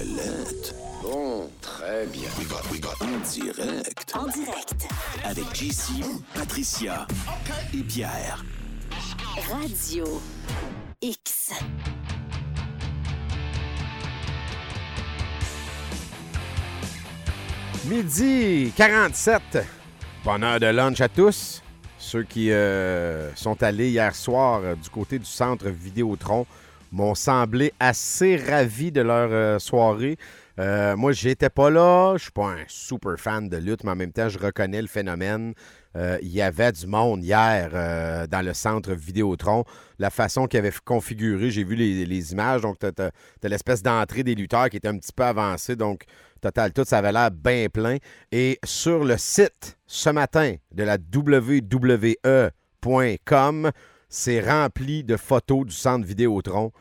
Ouellette. Bon, très bien. We got, we got. En direct. En direct. Avec JC, Patricia et Pierre. Radio X. Midi 47. Bonne heure de lunch à tous. Ceux qui euh, sont allés hier soir euh, du côté du centre Vidéotron m'ont semblé assez ravis de leur euh, soirée. Euh, moi, j'étais pas là. Je suis pas un super fan de lutte, mais en même temps, je reconnais le phénomène. Euh, il y avait du monde hier dans le centre Vidéotron. La façon qu'il avait configuré, j'ai vu les, images. Donc, tu l'espèce d'entrée des lutteurs qui était un petit peu avancée. Donc, total, tout, ça avait l'air bien plein. Et sur le site, ce matin, de la WWE.com, c'est rempli de photos du centre Vidéotron.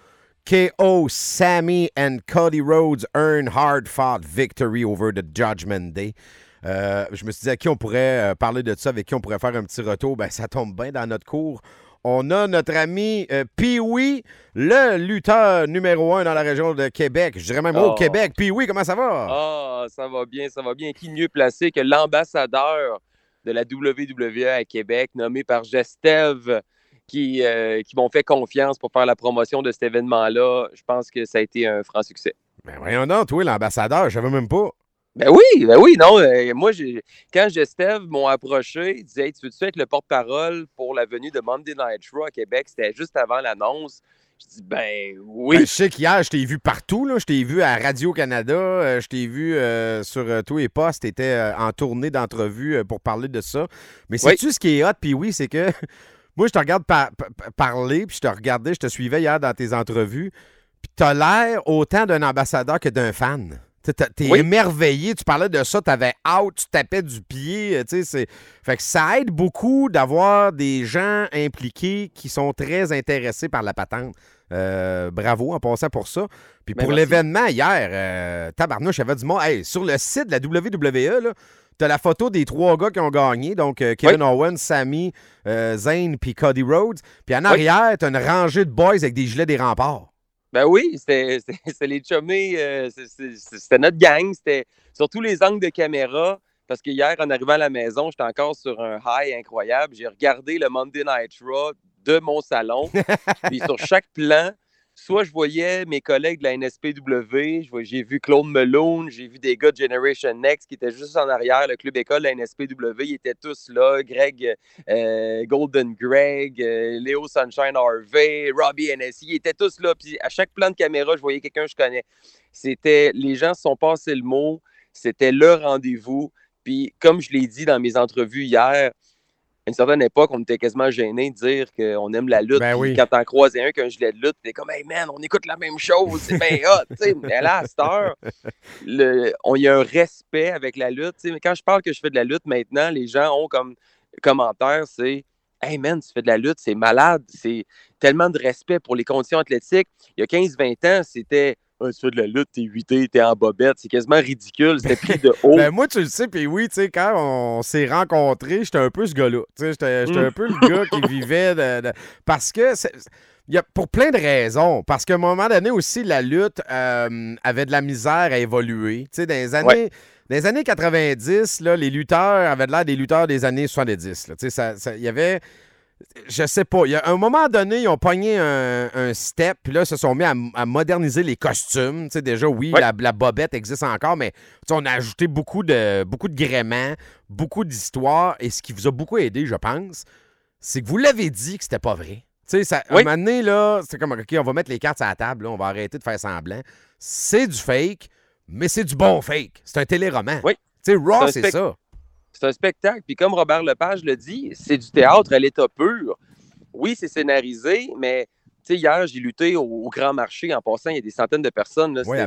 KO, Sammy and Cody Rhodes earn hard-fought victory over the Judgment Day. Euh, je me suis dit à qui on pourrait euh, parler de ça, avec qui on pourrait faire un petit retour. Ben, ça tombe bien dans notre cours. On a notre ami euh, Pee-Wee, le lutteur numéro un dans la région de Québec. Je dirais même au Oh. Québec. Pee-Wee, comment ça va? Ah, ça va bien, ça va bien. Qui mieux placé que l'ambassadeur de la WWE à Québec, nommé par Gestev, qui, euh, qui m'ont fait confiance pour faire la promotion de cet événement-là. Je pense que ça a été un franc succès. Ben voyons donc, toi, l'ambassadeur, je savais même pas. Ben oui, ben oui, non. euh, moi, j'ai- quand Gestev m'ont approché, il disait hey, Tu veux-tu être le porte-parole pour la venue de Monday Night Raw à Québec? C'était juste avant l'annonce. Je dis Ben oui. Ben, je sais qu'hier, je t'ai vu partout. Là. Je t'ai vu à Radio-Canada. euh, je t'ai vu euh, sur euh, Tout et Post. Tu étais en tournée d'entrevue pour parler de ça. Mais Oui. sais-tu ce qui est hot? Puis oui, c'est que moi, je te regarde par- par- parler, puis je te regardais, je te suivais hier dans tes entrevues. Puis t'as l'air autant d'un ambassadeur que d'un fan. T'es Oui. émerveillé, tu parlais de ça, t'avais out, tu tapais du pied, euh, tu sais, c'est... Fait que ça aide beaucoup d'avoir des gens impliqués qui sont très intéressés par la patente. Euh, bravo en passant pour ça. Puis Ben, pour l'événement hier, euh, tabarnouche, avait du monde. Hey, sur le site de la WWE, là, t'as la photo des trois gars qui ont gagné, donc euh, Kevin Owens, Sammy, euh, Zayn puis Cody Rhodes. Puis en arrière, t'as une rangée de boys avec des gilets des remparts. Ben oui, c'était les chummés, euh, c'était notre gang, c'était surtout les angles de caméra. Parce que hier, en arrivant à la maison, j'étais encore sur un high incroyable. J'ai regardé le Monday Night Raw de mon salon. puis sur chaque plan, soit je voyais mes collègues de la NSPW, j'ai vu Claude Malone, j'ai vu des gars de Generation Next qui étaient juste en arrière, le club école de la NSPW, ils étaient tous là. Greg, euh, Golden Greg, euh, Léo Sunshine Harvey, Robbie Hennessy, ils étaient tous là. Puis à chaque plan de caméra, je voyais quelqu'un que je connais. C'était, les gens se sont passés le mot, c'était le rendez-vous. Puis comme je l'ai dit dans mes entrevues hier, une certaine époque, on était quasiment gêné de dire qu'on aime la lutte. Ben oui. Quand t'en croisais un qui a un gilet de lutte, t'es comme, hey man, on écoute la même chose, c'est bien hot. Mais là, à cette heure, le- on y a un respect avec la lutte. Mais quand je parle que je fais de la lutte maintenant, les gens ont comme commentaire, c'est Hey man, tu fais de la lutte, c'est malade, c'est tellement de respect pour les conditions athlétiques. Il y a 15-20 ans, c'était Ah, tu fais de la lutte, t'es 8 t'es en bobette, c'est quasiment ridicule, c'était pris de haut. Ben moi, tu le sais, puis oui, tu sais, quand on s'est rencontrés, j'étais un peu ce gars-là. Tu sais, j'étais Mm. un peu le gars qui vivait de... de- Parce que... il y a, pour plein de raisons. Parce qu'à un moment donné aussi, la lutte euh, avait de la misère à évoluer. Tu sais, dans les années... Ouais. Dans les années 90, là, les lutteurs avaient l'air des lutteurs des années 70. là. Tu sais, ça- ça- Il y avait... Je sais pas. Il y a un moment donné, ils ont pogné un, un step, puis là, ils se sont mis à, à moderniser les costumes. Tu sais, déjà, oui, Ouais. la, la bobette existe encore, mais tu sais, on a ajouté beaucoup de, beaucoup de gréments, beaucoup d'histoires, et ce qui vous a beaucoup aidé, je pense, c'est que vous l'avez dit que c'était pas vrai. Tu sais, à un moment donné, là, c'est comme, OK, on va mettre les cartes à la table, là, on va arrêter de faire semblant. C'est du fake, mais c'est du bon fake. C'est un téléroman. Oui. Tu sais, Raw, C'est ça. C'est un spectacle. Puis comme Robert Lepage le dit, c'est du théâtre à l'état pur. Oui, c'est scénarisé, mais hier, j'ai lutté au, au Grand Marché. En passant, il y a des centaines de personnes. là. Oui,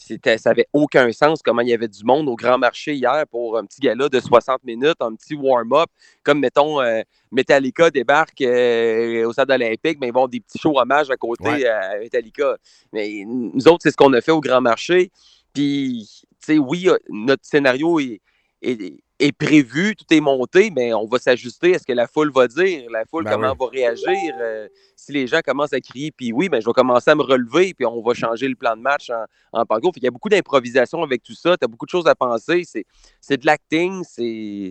C'était- ça n'avait aucun sens comment il y avait du monde au Grand Marché hier pour un petit gala de 60 minutes, un petit warm-up. Comme, mettons, euh, Metallica débarque euh, au stade olympique, mais ils vont des petits shows hommages à côté Ouais. à Metallica. Mais nous autres, c'est ce qu'on a fait au Grand Marché. Puis, tu sais, oui, euh, notre scénario est, est, est prévu, tout est monté, mais on va s'ajuster à ce que la foule va dire, la foule Ben comment oui. va réagir. euh, si les gens commencent à crier, puis oui, ben, je vais commencer à me relever, puis on va changer le plan de match en, en. Fait qu'il y a beaucoup d'improvisation avec tout ça, tu as beaucoup de choses à penser, c'est, c'est de l'acting, c'est,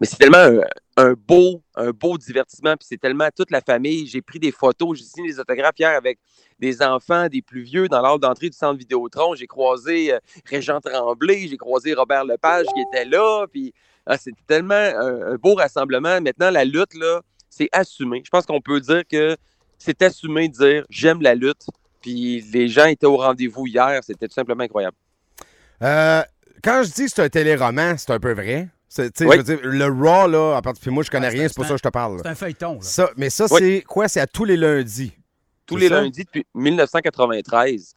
mais c'est tellement un, un beau, un beau divertissement, puis c'est tellement toute la famille. J'ai pris des photos, j'ai signé des autographes hier avec des enfants, des plus vieux dans l'ordre d'entrée du centre Vidéotron. J'ai croisé euh, Régent Tremblay, j'ai croisé Robert Lepage qui était là. Puis ah, c'était tellement un, beau rassemblement. Maintenant, la lutte, là, c'est assumé. Je pense qu'on peut dire que c'est assumé de dire j'aime la lutte. Puis les gens étaient au rendez-vous hier. C'était tout simplement incroyable. Euh, quand je dis c'est un téléroman, c'est un peu vrai. C'est- tu sais, Oui. je veux dire, le Raw, là, à partir puis moi, je connais Ouais, rien, c'est- pour ça que je te parle. C'est un feuilleton. Là. Ça, mais ça, Oui. c'est quoi? C'est à tous les lundis. Tous les ça? lundis depuis 1993.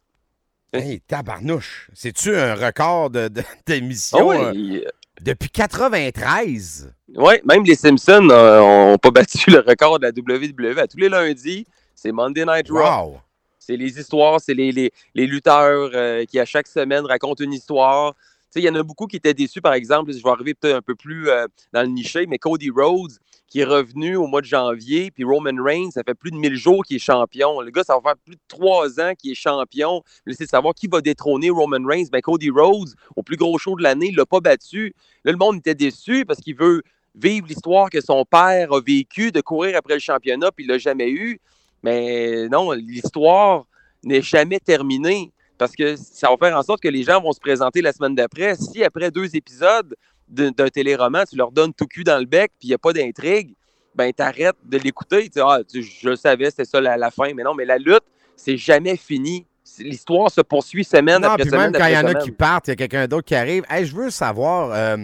Hey, tabarnouche. C'est-tu un record de- de- Ah d'émission oui, euh, depuis 93? Ouais, même les Simpsons n'ont pas battu le record de la WWE. À tous les lundis, c'est Monday Night Raw. Wow! C'est les histoires, c'est les, les- les lutteurs euh, qui, à chaque semaine, racontent une histoire. Il y en a beaucoup qui étaient déçus, par exemple. Je vais arriver peut-être un peu plus euh, dans le niché, mais Cody Rhodes, qui est revenu au mois de janvier, puis Roman Reigns, ça fait plus de 1000 jours qu'il est champion. Le gars, ça va faire plus de trois ans qu'il est champion. Laissez savoir qui va détrôner Roman Reigns. Ben, Cody Rhodes, au plus gros show de l'année, il l'a pas battu. Là, le monde était déçu parce qu'il veut vivre l'histoire que son père a vécue, de courir après le championnat, puis il l'a jamais eu. Mais non, l'histoire n'est jamais terminée parce que ça va faire en sorte que les gens vont se présenter la semaine d'après. Si après deux épisodes d'un téléroman, tu leur donnes tout cul dans le bec puis il n'y a pas d'intrigue, ben t'arrêtes de l'écouter. Tu dis, ah, tu- je le savais, c'était ça la, la fin. Mais non, mais la lutte, c'est jamais fini. L'histoire se poursuit semaine Non, après puis semaine même quand il y en a qui partent, il y a quelqu'un d'autre qui arrive. Hey, je veux savoir, euh,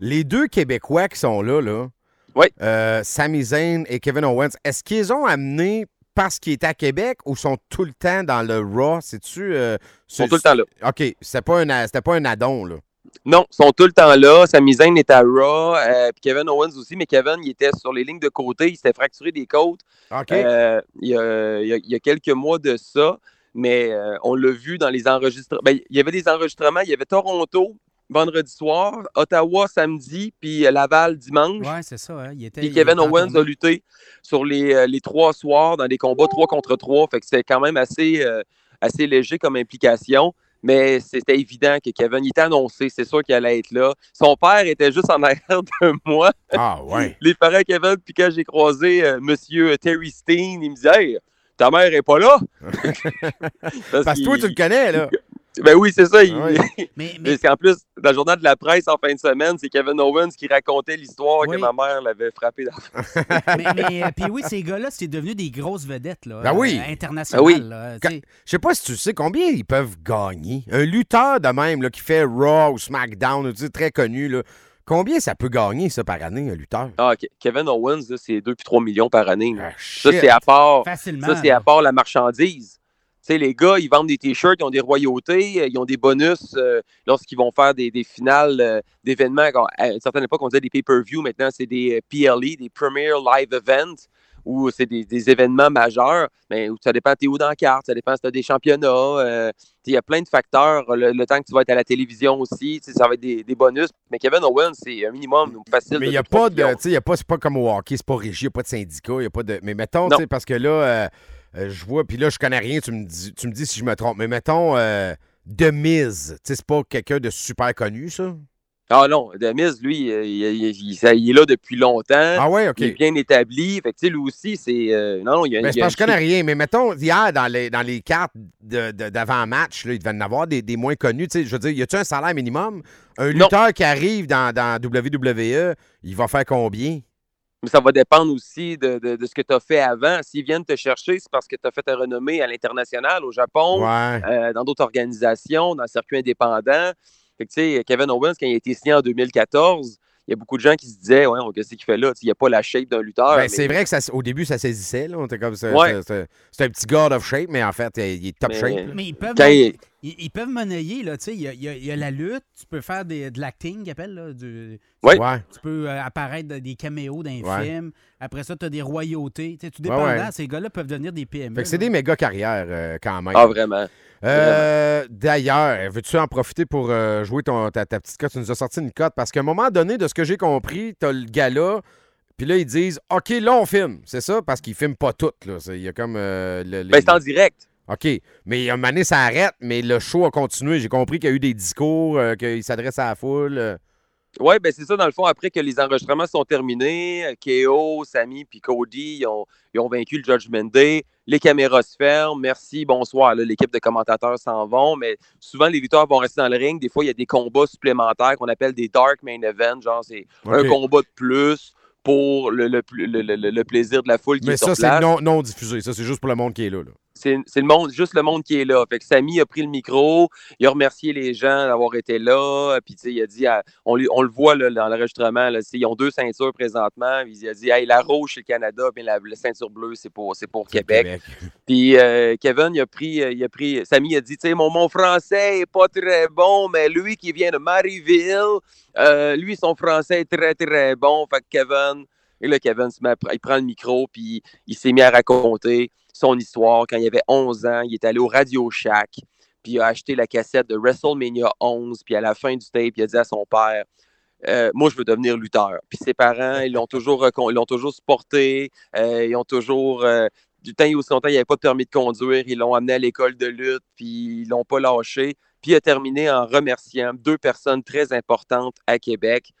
les deux Québécois qui sont là, là Oui. euh, Sami Zayn et Kevin Owens, est-ce qu'ils ont amené parce qu'ils étaient à Québec ou sont tout le temps dans le Raw? C'est-tu. euh, Ils sont c'est- tout le temps là. OK, c'était pas, un- pas un addon, là. Non, ils sont tout le temps là. Sami Zayn est à Raw, euh, puis Kevin Owens aussi, mais Kevin, il était sur les lignes de côté, il s'était fracturé des côtes. OK. Euh, il, y a, il y a- il y a quelques mois de ça, mais euh, on l'a vu dans les enregistrements. Ben, il y avait des enregistrements. Il y avait Toronto vendredi soir, Ottawa samedi, puis euh, Laval dimanche. Ouais, c'est ça. hein, Il était, Puis il Kevin était Owens a lutté sur les, euh, les trois soirs dans des combats 3 contre 3. Fait que c'était quand même assez, euh, assez léger comme implication. Mais c'était évident que Kevin, il était annoncé, c'est sûr qu'il allait être là. Son père était juste en arrière de moi. Ah, ouais. Les parents à Kevin, puis quand j'ai croisé euh, Monsieur Terry Steen, il me disait Hey, ta mère est pas là. Parce que toi, tu le connais, là. Ben oui, c'est ça. il- Ah oui. Mais, mais Parce qu'en plus, dans le journal de la presse en fin de semaine, c'est Kevin Owens qui racontait l'histoire Oui. que ma mère l'avait frappé dans mais, mais, euh, puis oui, ces gars-là, c'est devenu des grosses vedettes là, Ben oui. euh, internationales. Ben oui. Je sais pas si tu sais combien ils peuvent gagner. Un lutteur de même là, qui fait Raw ou SmackDown, tu sais, très connu, là, combien ça peut gagner, ça, par année, un lutteur? Ah. Kevin Owens, c'est 2 puis 3 millions par année. Ah, ça, c'est à part. Facilement. Ça, c'est à part la marchandise. Tu sais, les gars, ils vendent des t-shirts, ils ont des royautés, euh, ils ont des bonus euh, lorsqu'ils vont faire des, des finales euh, d'événements. À une certaine époque, on disait des pay-per-view. Maintenant, c'est des PLE, des Premier Live Events, où c'est des, des événements majeurs. Mais où ça dépend, t'es où dans la carte, ça dépend si t'as des championnats. euh, Il y a plein de facteurs. Le, le temps que tu vas être à la télévision aussi, ça va être des, des bonus. Mais Kevin Owens, c'est un minimum facile. Mais il n'y a 2-3 pas de. Tu sais, il y a pas, c'est pas comme au hockey, c'est pas régi, il n'y a pas de syndicat, il y a pas de. Mais mettons, tu sais, parce que là, euh, je vois, puis là, je connais rien, tu me dis, tu me dis si je me trompe, mais mettons, euh, de mise, tu sais, c'est pas quelqu'un de super connu, ça? Ah non, Demise, lui, il, il- il- ça- il est là depuis longtemps. Ah ouais, OK. Il est bien établi. Fait que, tu sais, lui aussi, c'est. euh, non, non, il y a, Ben, il c'est y a parce que je connais rien, mais mettons, hier, dans les, dans les cartes de- de- d'avant-match, là, il devait en avoir des, des moins connus. tu sais, Je veux dire, y a-tu un salaire minimum? Un Non. lutteur qui arrive dans, dans WWE, il va faire combien? Mais ça va dépendre aussi de, de- de ce que tu as fait avant. S'ils viennent te chercher, c'est parce que tu as fait ta renommée à l'international, au Japon, Ouais. euh, dans d'autres organisations, dans le circuit indépendant. Fait que, tu sais, Kevin Owens, quand il a été signé en 2014, il y a beaucoup de gens qui se disaient, ouais, qu'est-ce qu'il fait là? Tu sais, Il n'y a pas la shape d'un lutteur. Ben, mais- c'est vrai que ça, au début, ça saisissait. Là. On était comme ça. Ouais. C'est un petit god of shape, mais en fait, il est top Mais- shape. Mais ils peuvent. Quand Ils, ils peuvent monnayer, là, tu sais, il y a, il y a- il y a la lutte, tu peux faire des, de l'acting, qu'ils appellent, là, du- Oui. Ouais. tu peux euh, apparaître dans des caméos Ouais. films. Après ça, tu as des royautés. Tu sais, tout dépendant, ouais. ces gars-là peuvent devenir des PME. Fait que c'est là. des méga carrières euh, quand même. Ah, vraiment. Euh, D'ailleurs, veux-tu en profiter pour euh, jouer ton, ta, ta petite cote? Tu nous as sorti une cote parce qu'à un moment donné, de ce que j'ai compris, t'as le gars-là, puis là, ils disent OK, là, on filme. C'est ça? Parce qu'ils filment pas tout. Là. Il y a comme. euh, le- les- Ben, c'est en direct. OK. Mais un moment donné, ça arrête, mais le show a continué. J'ai compris qu'il y a eu des discours, euh, qu'il s'adresse à la foule. euh. Oui, ben c'est ça, dans le fond, après que les enregistrements sont terminés, euh, KO, Samy puis Cody, ils ont, ils ont vaincu le Judgment Day. Les caméras se ferment. Merci, bonsoir. L'équipe de commentateurs s'en vont, mais souvent, les victoires vont rester dans le ring. Des fois, il y a des combats supplémentaires qu'on appelle des Dark Main Events. Genre, c'est un combat de plus pour le, le, le- le- plaisir de la foule qui Mais est ça, c'est non, non diffusé. Ça, c'est juste pour le monde qui est là. là. C'est le monde, juste le monde qui est là. Fait que Samy a pris le micro, il a remercié les gens d'avoir été là, puis tu sais, il a dit, à- on, le voit là, dans l'enregistrement, ils ont deux ceintures présentement, puis il a dit, hey, la rouge c'est le Canada, puis la, la ceinture bleue c'est pour, pour le Québec. Puis euh, Kevin, il a pris, euh, il a pris, Samy a dit, tu sais, mon, mon français est pas très bon, mais lui qui vient de Marieville, euh, lui, son français est très, très bon. Fait que Kevin, et là, Kevin, il prend le micro, puis il s'est mis à raconter son histoire. Quand il avait 11 ans, il est allé au Radio Shack, puis il a acheté la cassette de WrestleMania 11, puis à la fin du tape, il a dit à son père, euh, moi, je veux devenir lutteur. Puis ses parents, ils l'ont toujours, ils l'ont toujours supporté, euh, ils ont toujours, euh, du temps et aussi longtemps, il n'y avait pas de permis de conduire, ils l'ont amené à l'école de lutte, puis ils l'ont pas lâché. Puis il a terminé en remerciant deux personnes très importantes à Québec.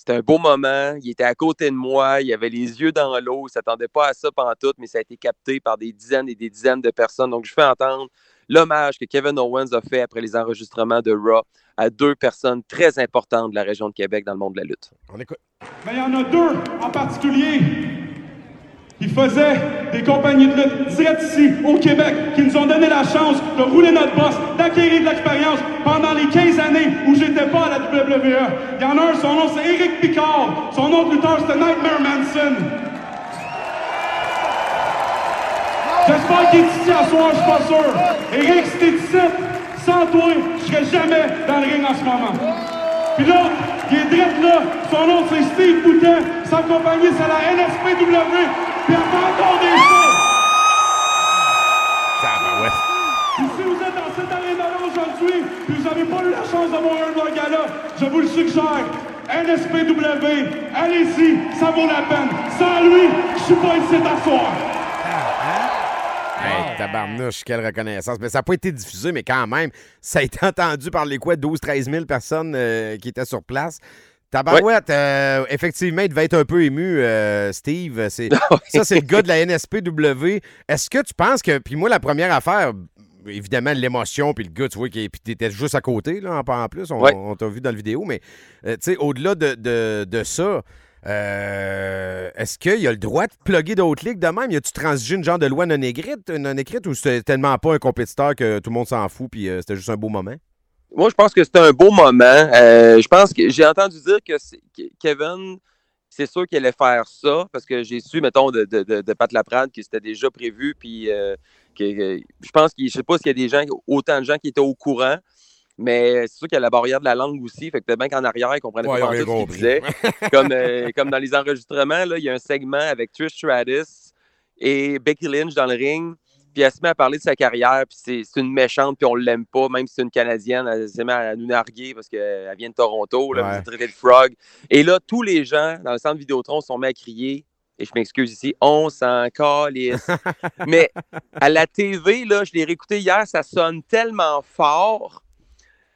C'était un beau moment, il était à côté de moi, il avait les yeux dans l'eau, il ne s'attendait pas à ça tout, mais ça a été capté par des dizaines et des dizaines de personnes. Donc je fais entendre l'hommage que Kevin Owens a fait après les enregistrements de Raw à deux personnes très importantes de la région de Québec dans le monde de la lutte. On écoute. Mais il y en a deux en particulier. Ils faisaient des compagnies de lutte direct ici, au Québec, qui nous ont donné la chance de rouler notre boss, d'acquérir de l'expérience pendant les 15 Il y en a un, son nom c'est Eric Picard. Son de lutteur c'était Nightmare Manson. J'espère qu'il est ici à soir, je suis pas sûr. Eric, si t'es sans toi, je serais jamais dans le ring en ce moment. Puis l'autre, il est direct là. Son nom, c'est Steve Boutin. Sa compagnie, c'est la NSPW. Puis encore des shows. Puis vous n'avez pas eu la chance de voir un de leurs gars-là, je vous le suggère. NSPW, allez-y, ça vaut la peine. Sans lui, je suis pas ici d'asseoir. Hey, tabarnouche, quelle reconnaissance. Mais ça n'a pas été diffusé, mais quand même, ça a été entendu par les quoi, 12-13 000 personnes euh, qui étaient sur place. Tabarouette, euh, effectivement, il devait être un peu ému, euh, Steve. C'est, ça, c'est le gars de la NSPW. Est-ce que tu penses que. Puis moi, la première affaire, évidemment, l'émotion, puis le gars, tu vois, qui t'étais juste à côté, là, en, en plus, on, Ouais. on t'a vu dans la vidéo, mais, euh, tu sais, au-delà de, de- de ça, euh, est-ce qu'il y a le droit de plugger d'autres ligues de même? Y a-tu transigé une genre de loi non écrite, non écrite ou c'était tellement pas un compétiteur que tout le monde s'en fout puis euh, c'était juste un beau moment? Moi, je pense que c'était un beau moment. Euh, je pense que j'ai entendu dire que, Kevin, c'est sûr qu'il allait faire ça parce que j'ai su, mettons, de, de, de, de Pat Laprade que c'était déjà prévu. Puis euh, que, je pense qu'il, je sais pas s'il y a des gens, autant de gens qui étaient au courant. Mais c'est sûr qu'il y a la barrière de la langue aussi. Fait que peut-être bien qu'en arrière, ils comprenaient Ouais, pas tout ce qu'il rien disait. comme, euh, comme dans les enregistrements, là, il y a un segment avec Trish Stratus et Becky Lynch dans le ring. Puis elle se met à parler de sa carrière, puis c'est c'est une méchante, puis on l'aime pas, même si c'est une Canadienne, elle se met à nous narguer parce qu'elle vient de Toronto, là, Ouais. traité de frog. Et là, tous les gens dans le centre Vidéotron sont mis à crier, et je m'excuse ici, on s'en calisse. Mais à la TV, là, je l'ai réécouté hier, ça sonne tellement fort.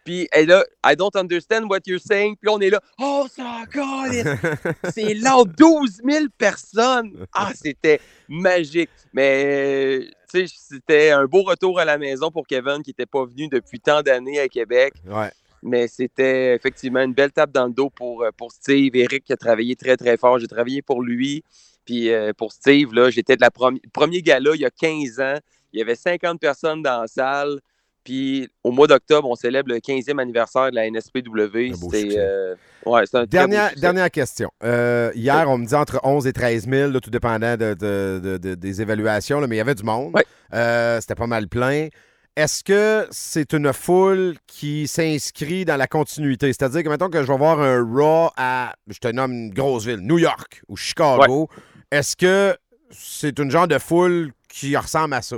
Puis elle là, I don't understand what you're saying. Puis là, on est là, oh, s'en calisse. C'est là, 12 000 personnes. Ah, c'était magique. Mais, tu sais, c'était un beau retour à la maison pour Kevin qui n'était pas venu depuis tant d'années à Québec. Ouais. Mais c'était effectivement une belle tape dans le dos pour, euh, pour Steve. Eric qui a travaillé très, très fort. J'ai travaillé pour lui. Puis euh, pour Steve, là, j'étais de la premi- premier gala il y a 15 ans. Il y avait 50 personnes dans la salle. Puis au mois d'octobre, on célèbre le 15e anniversaire de la NSPW. C'est euh, ouais, c'est un très beau Dernière, dernière question. Euh, hier, on me dit entre 11 et 13 000, là, tout dépendant de- de- de- de- des évaluations, là, mais il y avait du monde. Ouais. Euh, C'était pas mal plein. est-ce que c'est une foule qui s'inscrit dans la continuité? C'est-à-dire que, mettons que je vais voir un Raw à, je te nomme une grosse ville, New York ou Chicago, est-ce que c'est une genre de foule qui ressemble à ça?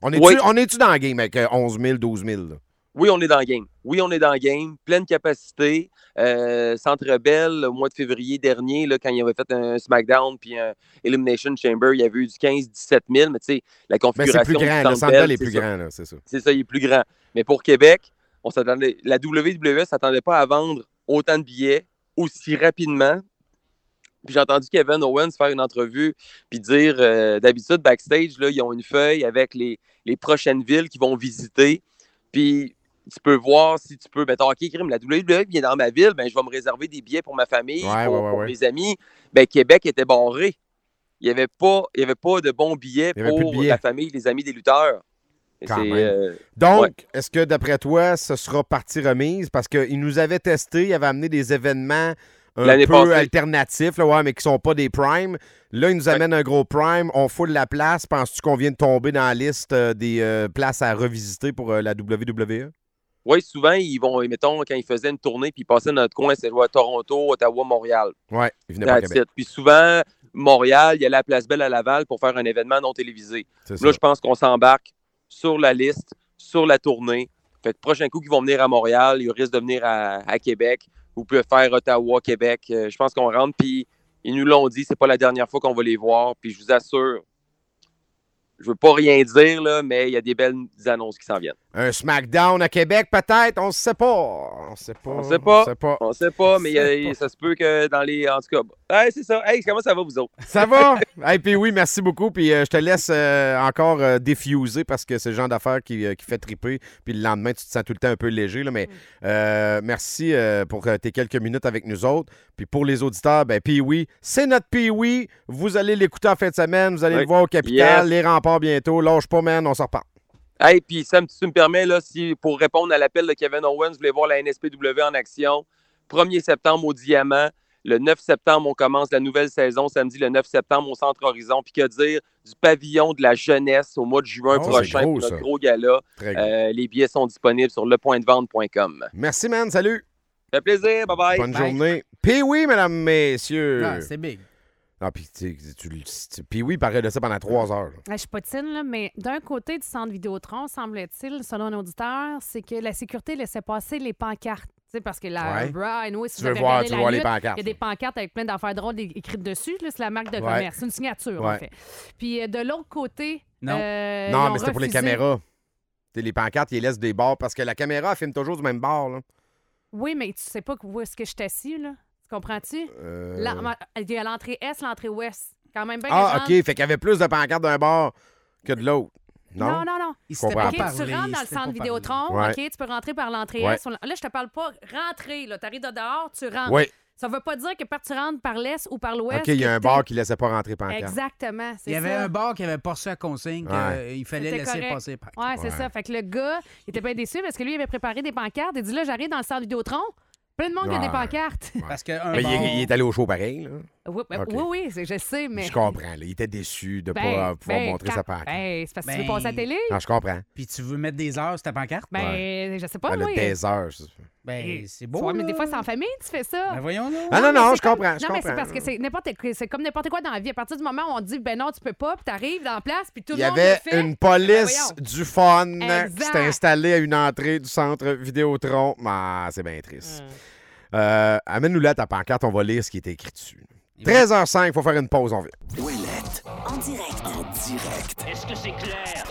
On est-tu Oui. est-tu dans le game avec euh, 11 000, 12 000? là? Oui, on est dans le game. Oui, on est dans le game. Pleine capacité. Euh, Centre Bell, au mois de février dernier, là, quand il avait fait un SmackDown puis un Elimination Chamber, il y avait eu du 15-17 000. Mais tu sais, la Mais configuration. c'est plus grand. Le Centre Bell, est plus grand, c'est ça. C'est ça, il est plus grand. Mais pour Québec, on s'attendait. La WWE s'attendait pas à vendre autant de billets aussi rapidement. Puis j'ai entendu Kevin Owens faire une entrevue puis dire euh, d'habitude backstage là, ils ont une feuille avec les, les prochaines villes qu'ils vont visiter. Puis tu peux voir si tu peux mettons OK, crime, la WWE vient dans ma ville, ben je vais me réserver des billets pour ma famille, Ouais, pour, ouais, ouais, pour ouais. mes amis. Ben Québec était barré. Il n'y avait pas il y avait pas de bons billets pour billets. la famille, les amis des lutteurs. Quand euh, Donc, Ouais. est-ce que d'après toi, ce sera partie remise? Parce qu'il nous avait testé, il avait amené des événements un L'année peu passée. alternatifs, là, ouais, mais qui sont pas des primes. Là, il nous Ouais. amène un gros prime, on fout de la place. Penses-tu qu'on vient de tomber dans la liste euh, des euh, places à revisiter pour euh, la WWE? Oui, souvent, ils vont, mettons, quand ils faisaient une tournée, puis ils passaient dans notre coin, c'est à Toronto, Ottawa, Montréal. Ouais, il venait pas Québec. Puis souvent, Montréal, il y a la Place Belle à Laval pour faire un événement non télévisé. Ça. Là, je pense qu'on s'embarque sur la liste, sur la tournée. Fait que prochain coup qu'ils vont venir à Montréal, ils risquent de venir à, à Québec ou peuvent faire Ottawa, Québec. Euh, je pense qu'on rentre, puis ils nous l'ont dit, c'est pas la dernière fois qu'on va les voir. Puis je vous assure, je veux pas rien dire, là, mais il y a des belles annonces qui s'en viennent. Un SmackDown à Québec, peut-être? On ne sait pas. On sait pas. On sait pas. On sait pas. On sait pas, mais a- pas. ça se peut que dans les. En tout cas, hey, c'est ça. Hey, comment ça va, vous autres? Ça va? hey, puis oui, merci beaucoup. Puis euh, je te laisse euh, encore euh, diffuser parce que c'est le genre d'affaire qui, euh, qui fait triper. Puis le lendemain, tu te sens tout le temps un peu léger. Là, mais euh, merci euh, pour euh, tes quelques minutes avec nous autres. Puis pour les auditeurs, ben puis oui, c'est notre puis oui. Vous allez l'écouter en fin de semaine. Vous allez Oui. le voir au Capital, Yes. les remparts bientôt. Lâche pas, man. On s'en repart. Hey, puis Sam, si tu me permets, là, si, pour répondre à l'appel de Kevin Owens, vous voulez voir la NSPW en action, 1er septembre au Diamant. Le 9 septembre, on commence la nouvelle saison, samedi le 9 septembre au Centre Horizon. Puis que dire du pavillon de la jeunesse au mois de juin Oh, c'est prochain gros, pour notre ça. gros gala. Euh, les billets sont disponibles sur lepointdevente.com. Merci, man. Salut. Ça fait plaisir. Bye bye. Bonne Bye. journée. Puis oui, mesdames, messieurs. Ah, c'est big. Ah, puis tu, tu, tu- puis oui, parlait de ça pendant trois heures. là. Ah, Je suis potine, là, mais d'un côté du centre Vidéotron, semble-t-il, selon un auditeur, c'est que la sécurité laissait passer les pancartes. Tu sais, parce que la Ouais. Bra, anyway, si Tu veux voir, tu voir les pancartes. Il y a des pancartes avec plein d'affaires drôles écrites dessus. là, C'est la marque de Ouais. commerce. C'est une signature, Ouais. en fait. Puis euh, de l'autre côté. Non. euh, Non, mais c'était pour les caméras. Les pancartes, ils laissent des bords parce que la caméra elle filme toujours du même bord. Là. Oui, mais tu sais pas où est-ce que je suis assis, là. Tu comprends-tu? Euh, Il y a l'entrée Est, l'entrée Ouest. Quand même bien Ah, OK. Fait qu'il y avait plus de pancartes d'un bord que de l'autre. Non? Non, non, non. Il s'était pas OK, parlé. tu rentres dans le s'était centre pas Vidéotron, Ouais. OK, tu peux rentrer par l'entrée Ouais. Est. Là, je te parle pas rentrer, là. Tu arrives de dehors, tu rentres. Oui. Ça veut pas dire que par tu rentres par l'Est ou par l'Ouest. OK, il y a que un t'es- bar qui laissait pas rentrer pancarte. Exactement, c'est Il y avait ça. un bar qui avait pas reçu la consigne Ouais. qu'il fallait C'était laisser correct. passer. par- Ouais, c'est Ouais. ça. Fait que le gars, il était bien déçu parce que lui, il avait préparé des pancartes. Il dit là, j'arrive dans le centre Vidéotron. Plein de monde qui a des pancartes. Parce que un Mais il, est allé au show pareil. Là. oui, ben, OK. oui, oui, c'est- je sais, mais. Je comprends. là. Il était déçu de ne Ben, pas euh, pouvoir ben, montrer quand- sa pancarte. Ben, c'est parce que tu veux Ben, passer à la télé? Non, je comprends. Puis tu veux mettre des heures sur ta pancarte? Ben, je sais pas, Elle moi. a des heures. c'est- Ben, c'est beau. Ouais, mais des là. fois, c'est en famille, tu fais ça. Ben voyons là. Ah non, mais non, c'est je comme- comprends. je Non, mais c'est comprends. parce que c'est n'importe c'est comme n'importe quoi dans la vie. À partir du moment où on dit ben non, tu peux pas, puis t'arrives dans la place, puis tout Il le y monde avait fait. une police Ben du fun Exact. qui s'était installée à une entrée du centre Vidéotron. Ah, c'est bien triste. Euh, Amène-nous là ta pancarte, on va lire ce qui est écrit dessus. 13h05, il faut faire une pause, on vient. Ouellette. En direct. En direct. Est-ce que c'est clair?